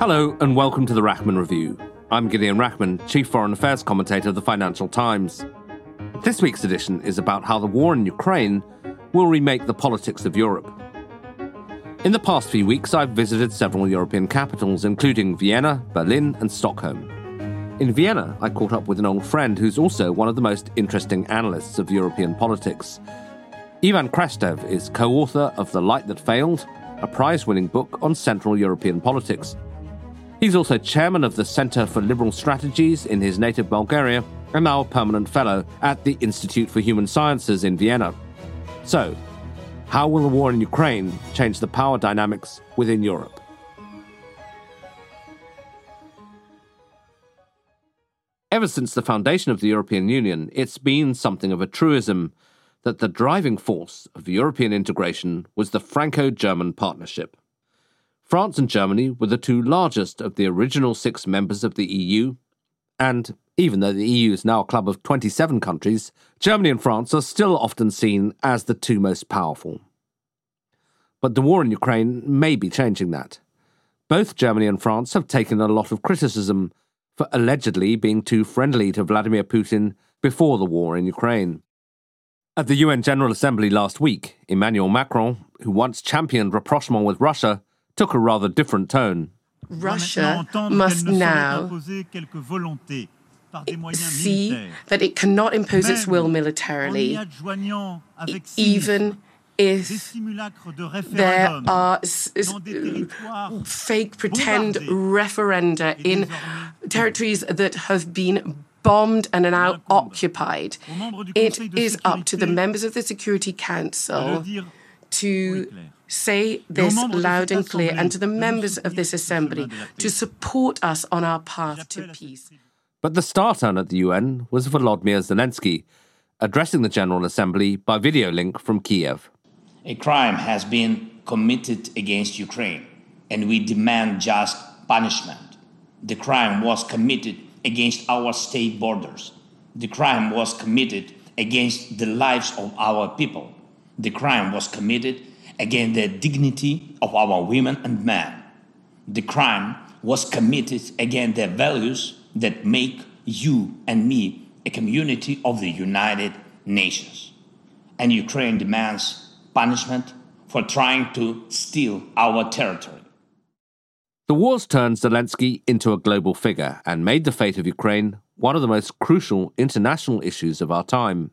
Hello, and welcome to the Rachman Review. I'm Gideon Rachman, Chief Foreign Affairs Commentator of the Financial Times. This week's edition is about how the war in Ukraine will remake the politics of Europe. In the past few weeks, I've visited several European capitals, including Vienna, Berlin, and Stockholm. In Vienna, I caught up with an old friend who's also one of the most interesting analysts of European politics. Ivan Krastev is co author of The Light That Failed, a prize winning book on Central European politics. He's also chairman of the Center for Liberal Strategies in his native Bulgaria and now a permanent fellow at the Institute for Human Sciences in Vienna. So, how will the war in Ukraine change the power dynamics within Europe? Ever since the foundation of the European Union, it's been something of a truism that the driving force of European integration was the Franco German partnership. France and Germany were the two largest of the original six members of the EU, and even though the EU is now a club of 27 countries, Germany and France are still often seen as the two most powerful. But the war in Ukraine may be changing that. Both Germany and France have taken a lot of criticism for allegedly being too friendly to Vladimir Putin before the war in Ukraine. At the UN General Assembly last week, Emmanuel Macron, who once championed rapprochement with Russia, took a rather different tone. Russia must now see that it cannot impose its will militarily, even if there are uh, fake pretend referenda in territories that have been bombed and are now occupied. It is up to the members of the Security Council to say this loud and clear and to the members of this assembly to support us on our path to peace. But the star turn at the UN was Volodymyr Zelensky, addressing the General Assembly by video link from Kiev. A crime has been committed against Ukraine, and we demand just punishment. The crime was committed against our state borders. The crime was committed against the lives of our people. The crime was committed against the dignity of our women and men. The crime was committed against the values that make you and me a community of the United Nations. And Ukraine demands punishment for trying to steal our territory. The wars turned Zelensky into a global figure and made the fate of Ukraine one of the most crucial international issues of our time.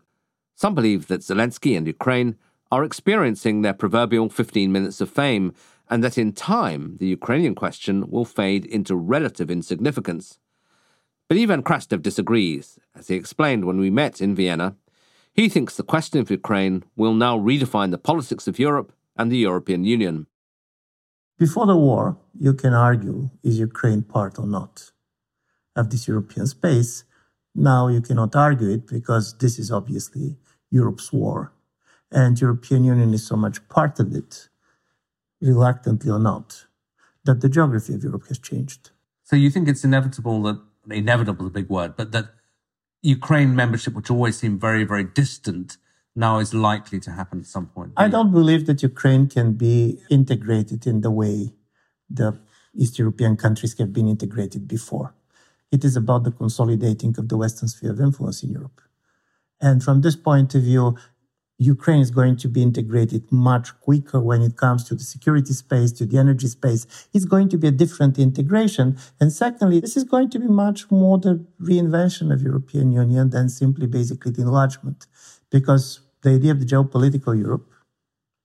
Some believe that Zelensky and Ukraine are experiencing their proverbial 15 minutes of fame and that in time the Ukrainian question will fade into relative insignificance. But Ivan Krastev disagrees, as he explained when we met in Vienna he thinks the question of Ukraine will now redefine the politics of Europe and the European Union. Before the war, you can argue is Ukraine part or not of this European space. Now you cannot argue it because this is obviously Europe's war. And European Union is so much part of it, reluctantly or not, that the geography of Europe has changed. So you think it's inevitable that inevitable is a big word, but that Ukraine membership, which always seemed very, very distant, now is likely to happen at some point? I don't believe that Ukraine can be integrated in the way the East European countries have been integrated before. It is about the consolidating of the Western sphere of influence in Europe. And from this point of view, Ukraine is going to be integrated much quicker when it comes to the security space, to the energy space. It's going to be a different integration. And secondly, this is going to be much more the reinvention of European Union than simply basically the enlargement, because the idea of the geopolitical Europe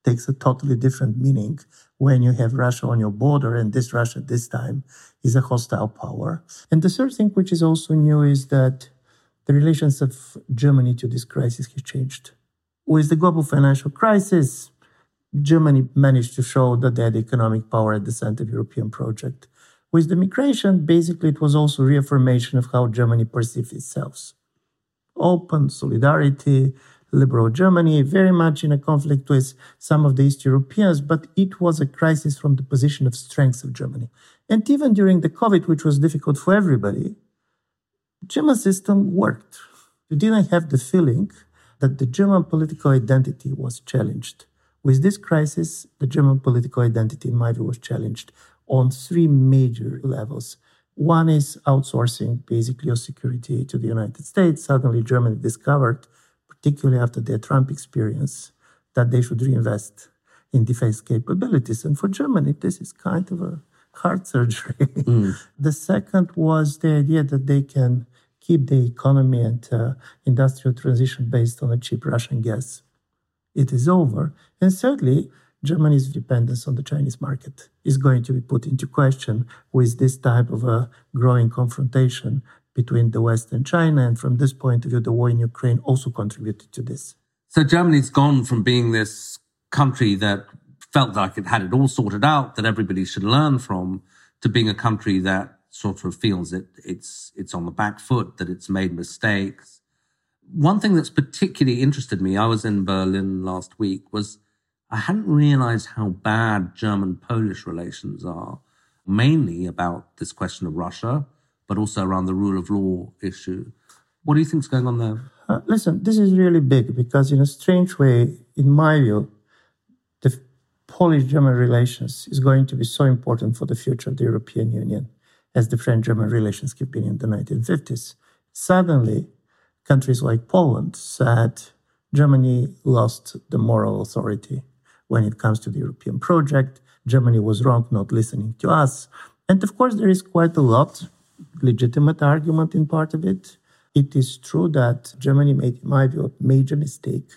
takes a totally different meaning when you have Russia on your border, and this Russia this time is a hostile power. And the third thing, which is also new, is that the relations of Germany to this crisis has changed with the global financial crisis, Germany managed to show that they had economic power at the center of European project. With the migration, basically, it was also reaffirmation of how Germany perceived itself. Open, solidarity, liberal Germany, very much in a conflict with some of the East Europeans, but it was a crisis from the position of strength of Germany. And even during the COVID, which was difficult for everybody, German system worked. You didn't have the feeling that the German political identity was challenged. With this crisis, the German political identity, in my view, was challenged on three major levels. One is outsourcing basically of security to the United States. Suddenly, Germany discovered, particularly after their Trump experience, that they should reinvest in defense capabilities. And for Germany, this is kind of a heart surgery. Mm. the second was the idea that they can keep the economy and uh, industrial transition based on a cheap Russian gas. It is over. And thirdly, Germany's dependence on the Chinese market is going to be put into question with this type of a growing confrontation between the West and China. And from this point of view, the war in Ukraine also contributed to this. So Germany's gone from being this country that felt like it had it all sorted out, that everybody should learn from, to being a country that sort of feels that it's it's on the back foot, that it's made mistakes. One thing that's particularly interested me, I was in Berlin last week, was I hadn't realized how bad German Polish relations are, mainly about this question of Russia, but also around the rule of law issue. What do you think is going on there? Uh, listen, this is really big because, in a strange way, in my view, the Polish German relations is going to be so important for the future of the European Union as the French German relations have been in the 1950s. Suddenly, countries like Poland said Germany lost the moral authority when it comes to the European project. Germany was wrong not listening to us. And of course, there is quite a lot legitimate argument in part of it. It is true that Germany made, in my view, a major mistake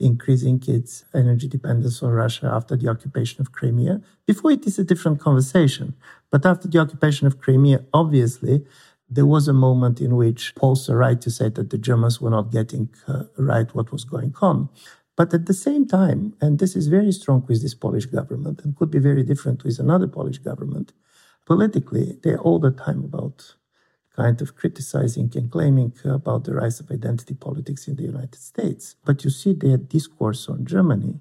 increasing its energy dependence on Russia after the occupation of Crimea. Before it is a different conversation, but after the occupation of Crimea, obviously, there was a moment in which Poles are right to say that the Germans were not getting uh, right what was going on. But at the same time, and this is very strong with this Polish government and could be very different with another Polish government, politically, they're all the time about kind of criticizing and claiming about the rise of identity politics in the United States. But you see their discourse on Germany.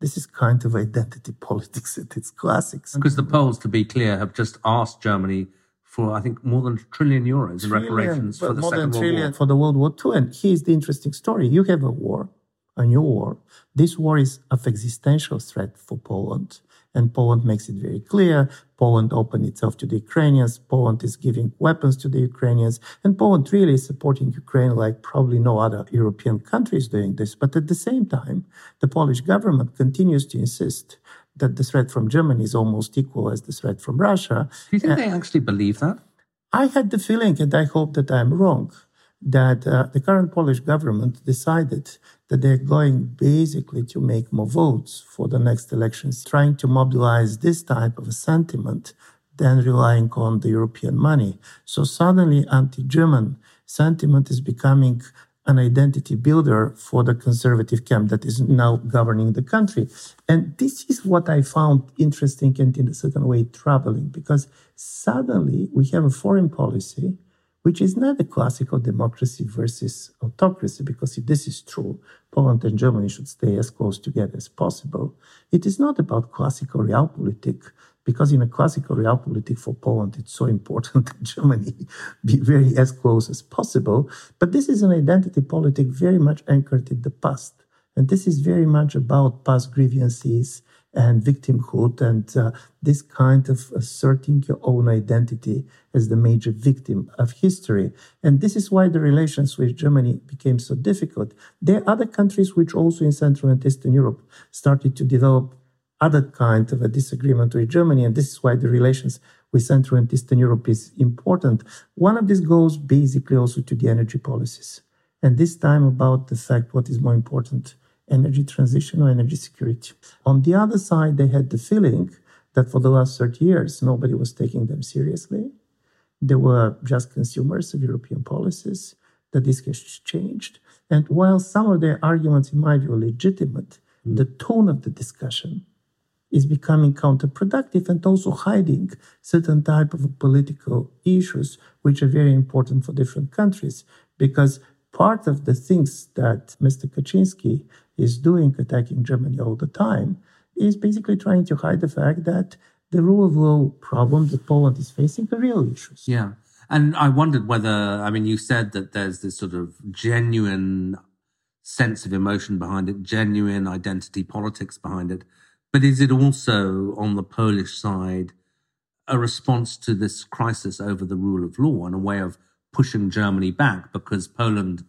This is kind of identity politics at its classics. Because the Poles, to be clear, have just asked Germany for, I think, more than a trillion euros in reparations for the Second World War. For the World War II. And here's the interesting story. You have a war a new war. This war is of existential threat for Poland. And Poland makes it very clear. Poland opened itself to the Ukrainians. Poland is giving weapons to the Ukrainians. And Poland really is supporting Ukraine like probably no other European country is doing this. But at the same time, the Polish government continues to insist that the threat from Germany is almost equal as the threat from Russia. Do you think they actually believe that? I had the feeling, and I hope that I'm wrong, that uh, the current Polish government decided that they're going basically to make more votes for the next elections, trying to mobilize this type of sentiment than relying on the European money. So suddenly anti-German sentiment is becoming an identity builder for the conservative camp that is now governing the country. And this is what I found interesting and in a certain way troubling because suddenly we have a foreign policy which is not a classical democracy versus autocracy, because if this is true, Poland and Germany should stay as close together as possible. It is not about classical realpolitik, because in a classical realpolitik for Poland, it's so important that Germany be very as close as possible. But this is an identity politic very much anchored in the past. And this is very much about past grievances and victimhood and uh, this kind of asserting your own identity as the major victim of history. And this is why the relations with Germany became so difficult. There are other countries which also in Central and Eastern Europe started to develop other kind of a disagreement with Germany. And this is why the relations with Central and Eastern Europe is important. One of these goes basically also to the energy policies. And this time about the fact what is more important energy transition or energy security. On the other side, they had the feeling that for the last 30 years, nobody was taking them seriously. They were just consumers of European policies, that this has changed. And while some of their arguments, in my view, are legitimate, mm. the tone of the discussion is becoming counterproductive and also hiding certain type of political issues which are very important for different countries because part of the things that Mr. Kaczynski is doing, attacking Germany all the time, is basically trying to hide the fact that the rule of law problem that Poland is facing are real issues. Yeah. And I wondered whether, I mean, you said that there's this sort of genuine sense of emotion behind it, genuine identity politics behind it. But is it also on the Polish side a response to this crisis over the rule of law and a way of pushing Germany back because Poland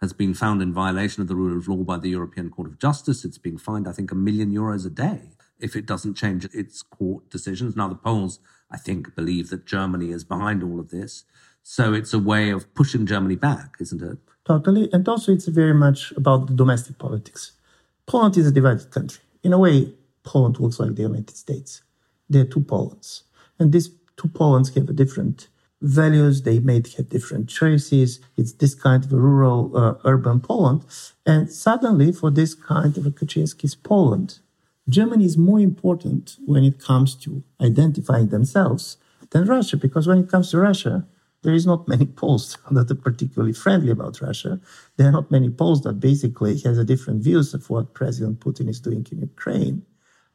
has been found in violation of the rule of law by the European Court of Justice. It's being fined, I think, a million euros a day if it doesn't change its court decisions. Now, the Poles, I think, believe that Germany is behind all of this. So it's a way of pushing Germany back, isn't it? Totally. And also, it's very much about the domestic politics. Poland is a divided country. In a way, Poland looks like the United States. There are two Polands. And these two Polands have a different values. They may have different choices. It's this kind of rural, uh, urban Poland. And suddenly, for this kind of Kaczynski's Poland, Germany is more important when it comes to identifying themselves than Russia, because when it comes to Russia, there is not many Poles that are particularly friendly about Russia. There are not many Poles that basically has a different views of what President Putin is doing in Ukraine.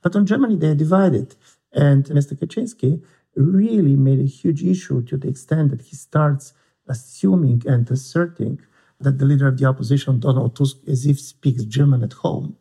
But on Germany, they are divided. And Mr. Kaczynski really made a huge issue to the extent that he starts assuming and asserting that the leader of the opposition, Donald Tusk, as if speaks German at home,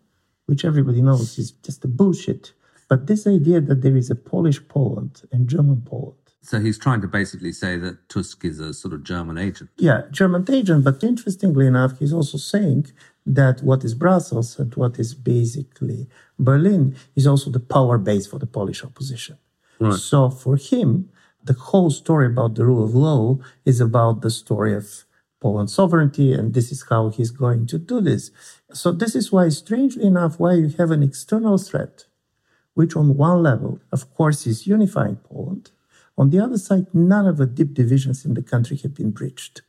which everybody knows is just a bullshit. But this idea that there is a Polish Poland and German Poland. So he's trying to basically say that Tusk is a sort of German agent. Yeah, German agent. But interestingly enough, he's also saying that what is Brussels and what is basically Berlin is also the power base for the Polish opposition. Right. So for him, the whole story about the rule of law is about the story of Poland's sovereignty, and this is how he's going to do this. So this is why, strangely enough, why you have an external threat, which on one level, of course, is unifying Poland. On the other side, none of the deep divisions in the country have been breached.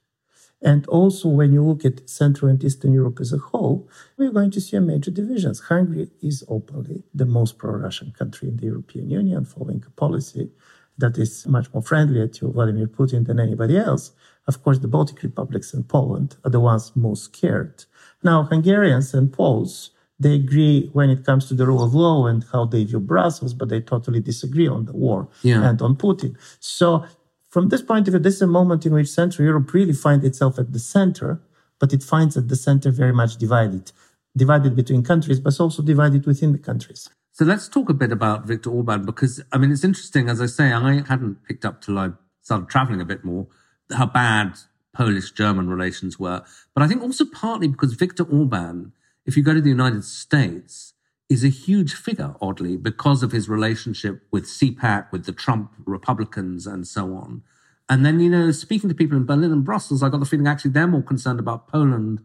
And also, when you look at Central and Eastern Europe as a whole, we're going to see a major divisions. Hungary is openly the most pro-Russian country in the European Union, following a policy that is much more friendly to Vladimir Putin than anybody else. Of course, the Baltic republics and Poland are the ones most scared. Now, Hungarians and Poles, they agree when it comes to the rule of law and how they view Brussels, but they totally disagree on the war yeah. and on Putin. So from this point of view, this is a moment in which Central Europe really finds itself at the center, but it finds at the center very much divided, divided between countries, but also divided within the countries. So let's talk a bit about Viktor Orban because I mean it's interesting. As I say, I hadn't picked up till I started traveling a bit more how bad Polish-German relations were, but I think also partly because Viktor Orban, if you go to the United States, is a huge figure, oddly, because of his relationship with CPAC, with the Trump Republicans, and so on. And then, you know, speaking to people in Berlin and Brussels, I got the feeling actually they're more concerned about Poland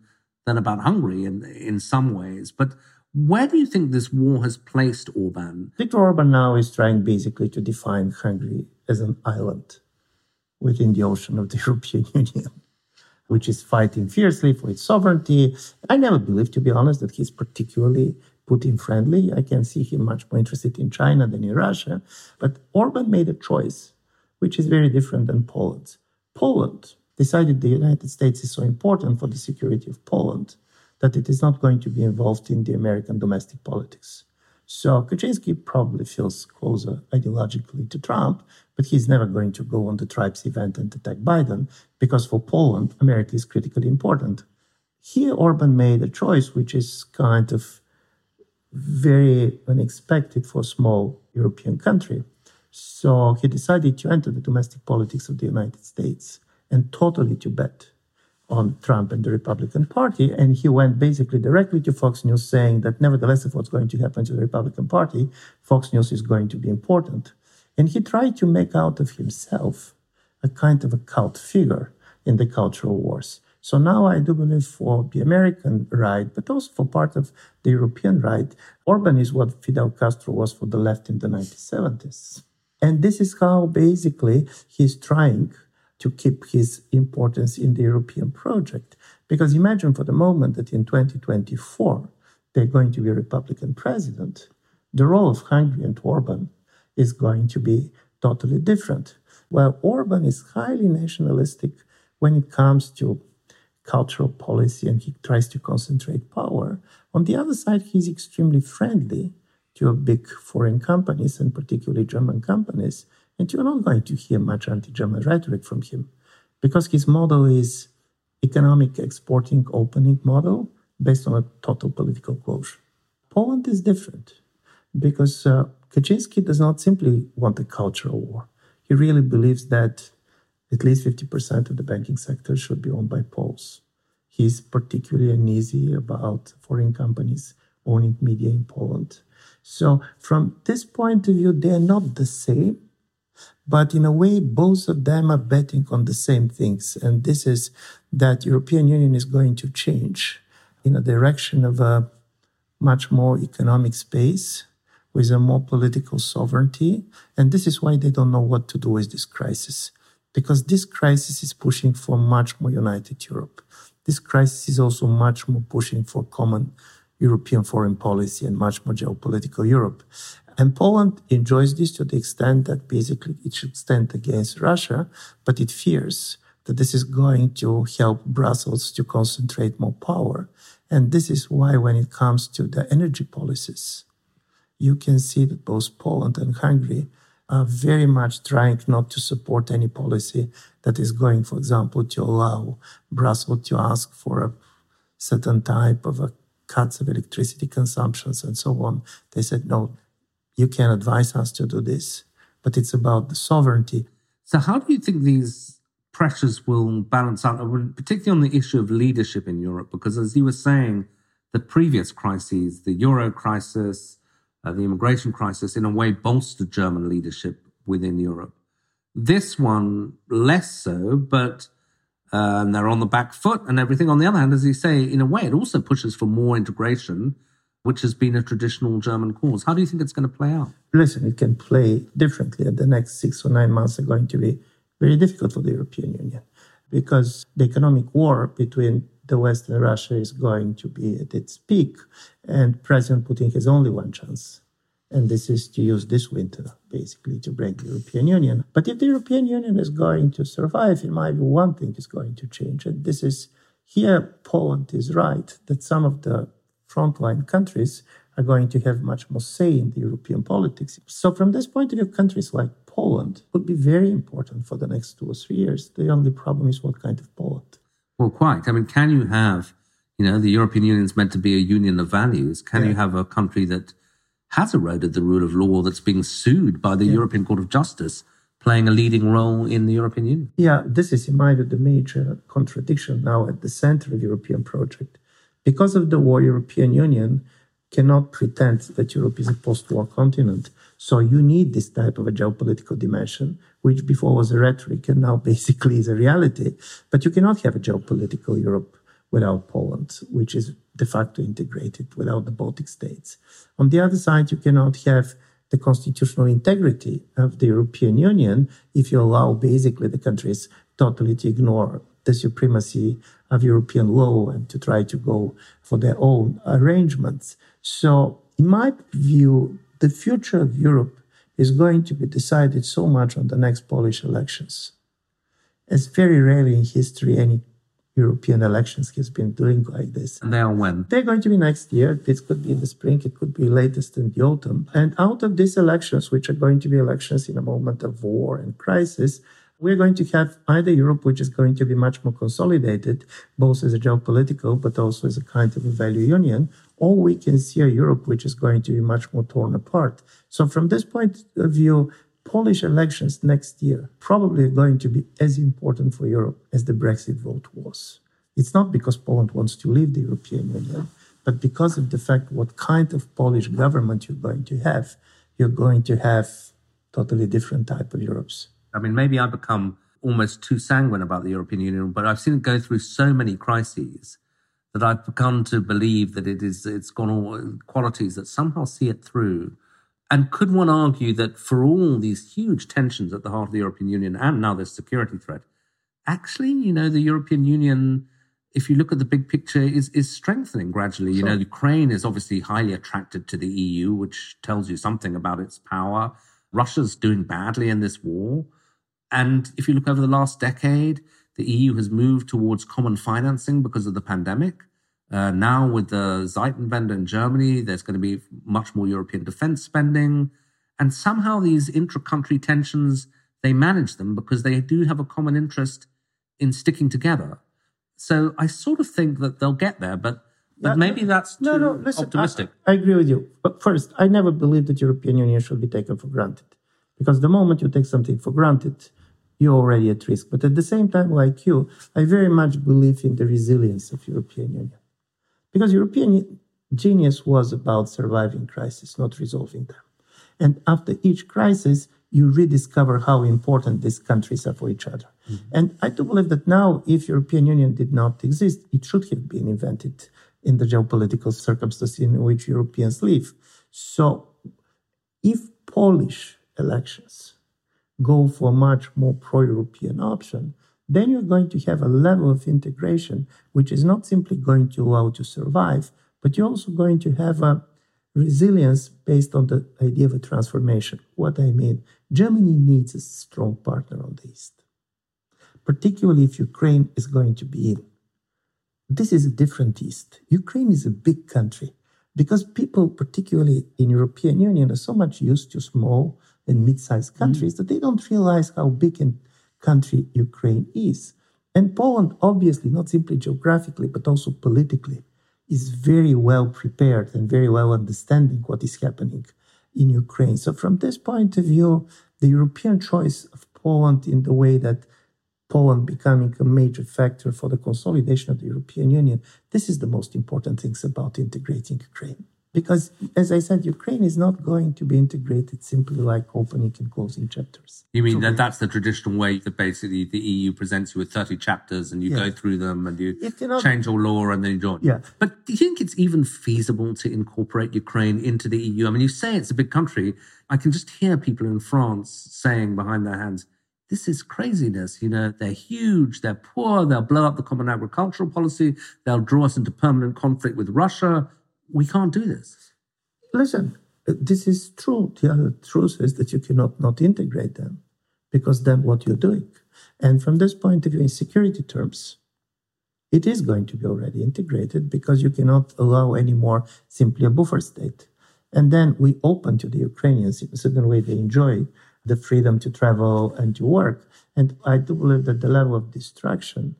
than about Hungary in, in some ways. But where do you think this war has placed Orban? Viktor Orban now is trying basically to define Hungary as an island within the ocean of the European Union, which is fighting fiercely for its sovereignty. I never believed, to be honest, that he's particularly Putin friendly. I can see him much more interested in China than in Russia. But Orban made a choice, which is very different than Poland's. Poland decided the United States is so important for the security of Poland that it is not going to be involved in the American domestic politics. So Kaczynski probably feels closer ideologically to Trump, but he's never going to go on the tribes event and attack Biden because for Poland, America is critically important. Here, Orban made a choice which is kind of very unexpected for a small European country. So he decided to enter the domestic politics of the United States and totally to bet on Trump and the Republican Party. And he went basically directly to Fox News saying that nevertheless, of what's going to happen to the Republican Party, Fox News is going to be important. And he tried to make out of himself a kind of a cult figure in the cultural wars. So now I do believe for the American right, but also for part of the European right, Orban is what Fidel Castro was for the left in the 1970s. And this is how basically he's trying to keep his importance in the European project. Because imagine for the moment that in 2024, they're going to be a Republican president. The role of Hungary and Orban is going to be totally different. While Orban is highly nationalistic when it comes to cultural policy and he tries to concentrate power, on the other side, he's extremely friendly to big foreign companies and particularly German companies. And you're not going to hear much anti German rhetoric from him because his model is economic exporting opening model based on a total political closure. Poland is different because uh, Kaczynski does not simply want a cultural war. He really believes that at least 50% of the banking sector should be owned by Poles. He's particularly uneasy about foreign companies owning media in Poland. So, from this point of view, they're not the same, but in a way, both of them are betting on the same things. And this is that European Union is going to change in a direction of a much more economic space with a more political sovereignty. And this is why they don't know what to do with this crisis, because this crisis is pushing for much more united Europe. This crisis is also much more pushing for common European foreign policy and much more geopolitical Europe. And Poland enjoys this to the extent that basically it should stand against Russia, but it fears that this is going to help Brussels to concentrate more power. And this is why, when it comes to the energy policies, you can see that both Poland and Hungary are very much trying not to support any policy that is going, for example, to allow Brussels to ask for a certain type of cuts of electricity consumptions and so on. They said, no, you can advise us to do this, but it's about the sovereignty. So, how do you think these pressures will balance out, particularly on the issue of leadership in Europe? Because, as you were saying, the previous crises, the euro crisis, uh, the immigration crisis, in a way bolstered German leadership within Europe. This one, less so, but and they're on the back foot and everything. On the other hand, as you say, in a way, it also pushes for more integration, which has been a traditional German cause. How do you think it's going to play out? Listen, it can play differently. The next six or nine months are going to be very difficult for the European Union because the economic war between the West and Russia is going to be at its peak, and President Putin has only one chance and this is to use this winter, basically, to break the European Union. But if the European Union is going to survive, in my view, one thing is going to change. And this is here, Poland is right that some of the frontline countries are going to have much more say in the European politics. So, from this point of view, countries like Poland would be very important for the next two or three years. The only problem is what kind of Poland. Well, quite. I mean, can you have, you know, the European Union is meant to be a union of values. Can yeah. you have a country that has eroded the rule of law that's being sued by the yeah. European Court of Justice, playing a leading role in the European Union. Yeah, this is, in my view, the major contradiction now at the center of the European project. Because of the war, European Union cannot pretend that Europe is a post-war continent. So you need this type of a geopolitical dimension, which before was a rhetoric and now basically is a reality. But you cannot have a geopolitical Europe without Poland, which is de facto integrated without the Baltic states. On the other side, you cannot have the constitutional integrity of the European Union if you allow basically the countries totally to ignore the supremacy of European law and to try to go for their own arrangements. So, in my view, the future of Europe is going to be decided so much on the next Polish elections. It's very rarely in history any European elections has been doing like this. And they are when? They're going to be next year. This could be in the spring. It could be latest in the autumn. And out of these elections, which are going to be elections in a moment of war and crisis, we're going to have either Europe, which is going to be much more consolidated, both as a geopolitical, but also as a kind of a value union, or we can see a Europe which is going to be much more torn apart. So from this point of view, Polish elections next year probably are going to be as important for Europe as the Brexit vote was. It's not because Poland wants to leave the European Union, but because of the fact what kind of Polish government you're going to have. You're going to have totally different type of Europes. I mean, maybe I've become almost too sanguine about the European Union, but I've seen it go through so many crises that I've begun to believe that it is it's got all qualities that somehow see it through and could one argue that for all these huge tensions at the heart of the European Union and now this security threat, actually, you know, the European Union if you look at the big picture, is is strengthening gradually. You know, Ukraine is obviously highly attracted to the EU, which tells you something about its power. Russia's doing badly in this war. And if you look over the last decade, the EU has moved towards common financing because of the pandemic. Uh, now, with the Zeitenwende in Germany, there's going to be much more European defense spending. And somehow these intra country tensions, they manage them because they do have a common interest in sticking together. So I sort of think that they'll get there, but but yeah, maybe that's no, no, listen, optimistic. I, I, agree with you. But first, I never believed that European Union should be taken for granted. Because the moment you take something for granted, you're already at risk. But at the same time, like you, I very much believe in the resilience of European Union. Because European genius was about surviving crises, not resolving them. And after each crisis, you rediscover how important these countries are for each other. Mm-hmm. And I do believe that now, if European Union did not exist, it should have been invented in the geopolitical circumstances in which Europeans live. So, if Polish elections go for a much more pro-European option, then you're going to have a level of integration which is not simply going to allow to survive, but you're also going to have a resilience based on the idea of a transformation. What I mean, Germany needs a strong partner on the East, particularly if Ukraine is going to be in. This is a different East. Ukraine is a big country because people, particularly in European Union, are so much used to small and mid-sized mm. countries mm. that they don't realize how big a country Ukraine is. And Poland, obviously, not simply geographically, but also politically, is very well prepared and very well understanding what is happening in Ukraine. So, from this point of view, the European choice of Poland in the way that Poland becoming a major factor for the consolidation of the European Union, this is the most important things about integrating Ukraine. Because, as I said, Ukraine is not going to be integrated simply like opening and closing chapters. You mean that that's the traditional way that basically the EU presents you with 30 chapters and you yeah. go through them and you, cannot, change all law and then you join? Yeah. But do you think it's even feasible to incorporate Ukraine into the EU? I mean, you say it's a big country. I can just hear people in France saying behind their hands, this is craziness. You know, they're huge, they're poor, they'll blow up the common agricultural policy, they'll draw us into permanent conflict with Russia we can't do this. Listen, this is true. The other truth is that you cannot not integrate them because then what you're doing. And from this point of view, in security terms, it is going to be already integrated because you cannot allow any more simply a buffer state. And then we open to the Ukrainians in a certain way they enjoy the freedom to travel and to work. And I do believe that the level of destruction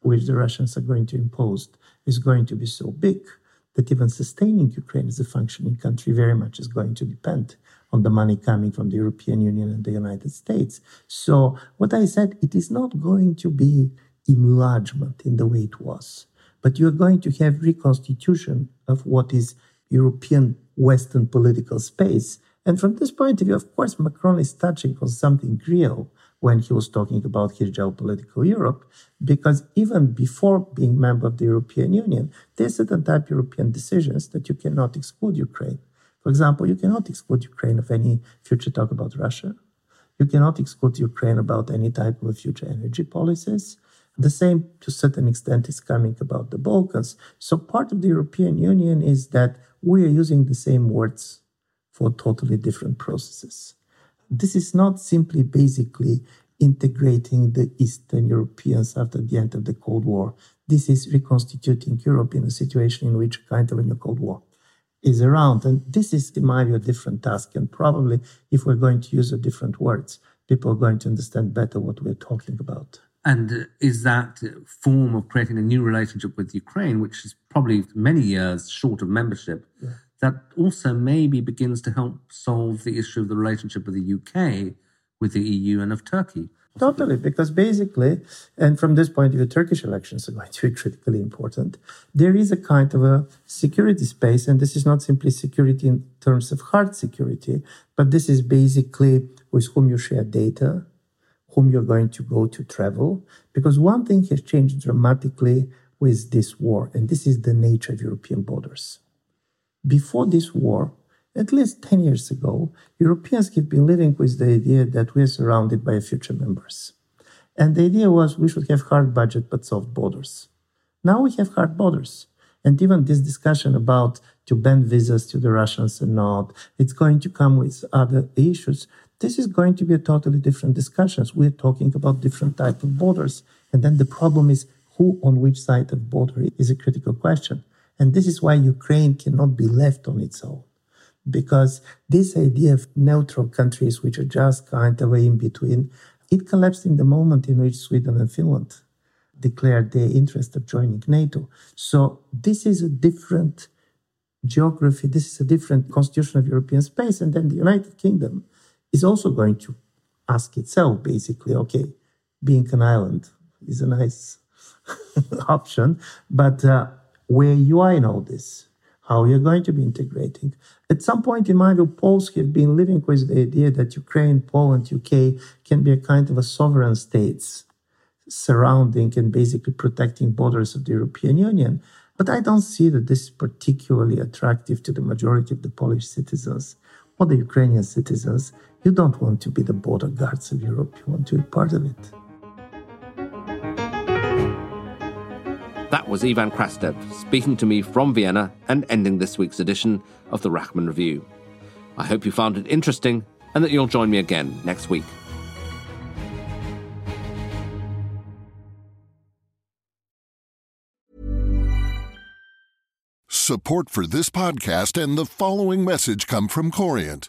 which the Russians are going to impose is going to be so big that even sustaining Ukraine as a functioning country very much is going to depend on the money coming from the European Union and the United States. So, what I said, it is not going to be enlargement in the way it was, but you're going to have reconstitution of what is European Western political space. And from this point of view, of course, Macron is touching on something real when he was talking about his geopolitical Europe, because even before being member of the European Union, there are certain type of European decisions that you cannot exclude Ukraine. For example, you cannot exclude Ukraine of any future talk about Russia. You cannot exclude Ukraine about any type of future energy policies. The same, to a certain extent, is coming about the Balkans. So part of the European Union is that we are using the same words for totally different processes. This is not simply basically integrating the Eastern Europeans after the end of the Cold War. This is reconstituting Europe in a situation in which kind of a new Cold War is around. And this is, in my view, a different task. And probably if we're going to use a different words, people are going to understand better what we're talking about. And is that form of creating a new relationship with Ukraine, which is probably many years short of membership, yeah that also maybe begins to help solve the issue of the relationship of the UK with the EU and of Turkey. Totally, because basically, and from this point of view, Turkish elections are going to be critically important. There is a kind of a security space, and this is not simply security in terms of hard security, but this is basically with whom you share data, whom you're going to go to travel. Because one thing has changed dramatically with this war, and this is the nature of European borders. Before this war, at least 10 years ago, Europeans have been living with the idea that we are surrounded by future members. And the idea was we should have hard budget but soft borders. Now we have hard borders. And even this discussion about to ban visas to the Russians and not, it's going to come with other issues. This is going to be a totally different discussions. We're talking about different type of borders. And then the problem is who on which side of border is a critical question. And this is why Ukraine cannot be left on its own. Because this idea of neutral countries, which are just kind of in between, it collapsed in the moment in which Sweden and Finland declared their interest of joining NATO. So this is a different geography. This is a different constitution of European space. And then the United Kingdom is also going to ask itself, basically, okay, being an island is a nice option, but uh, where you are in all this, how you're going to be integrating. At some point, in my view, Poles have been living with the idea that Ukraine, Poland, UK can be a kind of a sovereign states surrounding and basically protecting borders of the European Union. But I don't see that this is particularly attractive to the majority of the Polish citizens or the Ukrainian citizens. You don't want to be the border guards of Europe, you want to be part of it. Was Ivan Krastev speaking to me from Vienna and ending this week's edition of the Rachman Review. I hope you found it interesting and that you'll join me again next week. Support for this podcast and the following message come from Corient.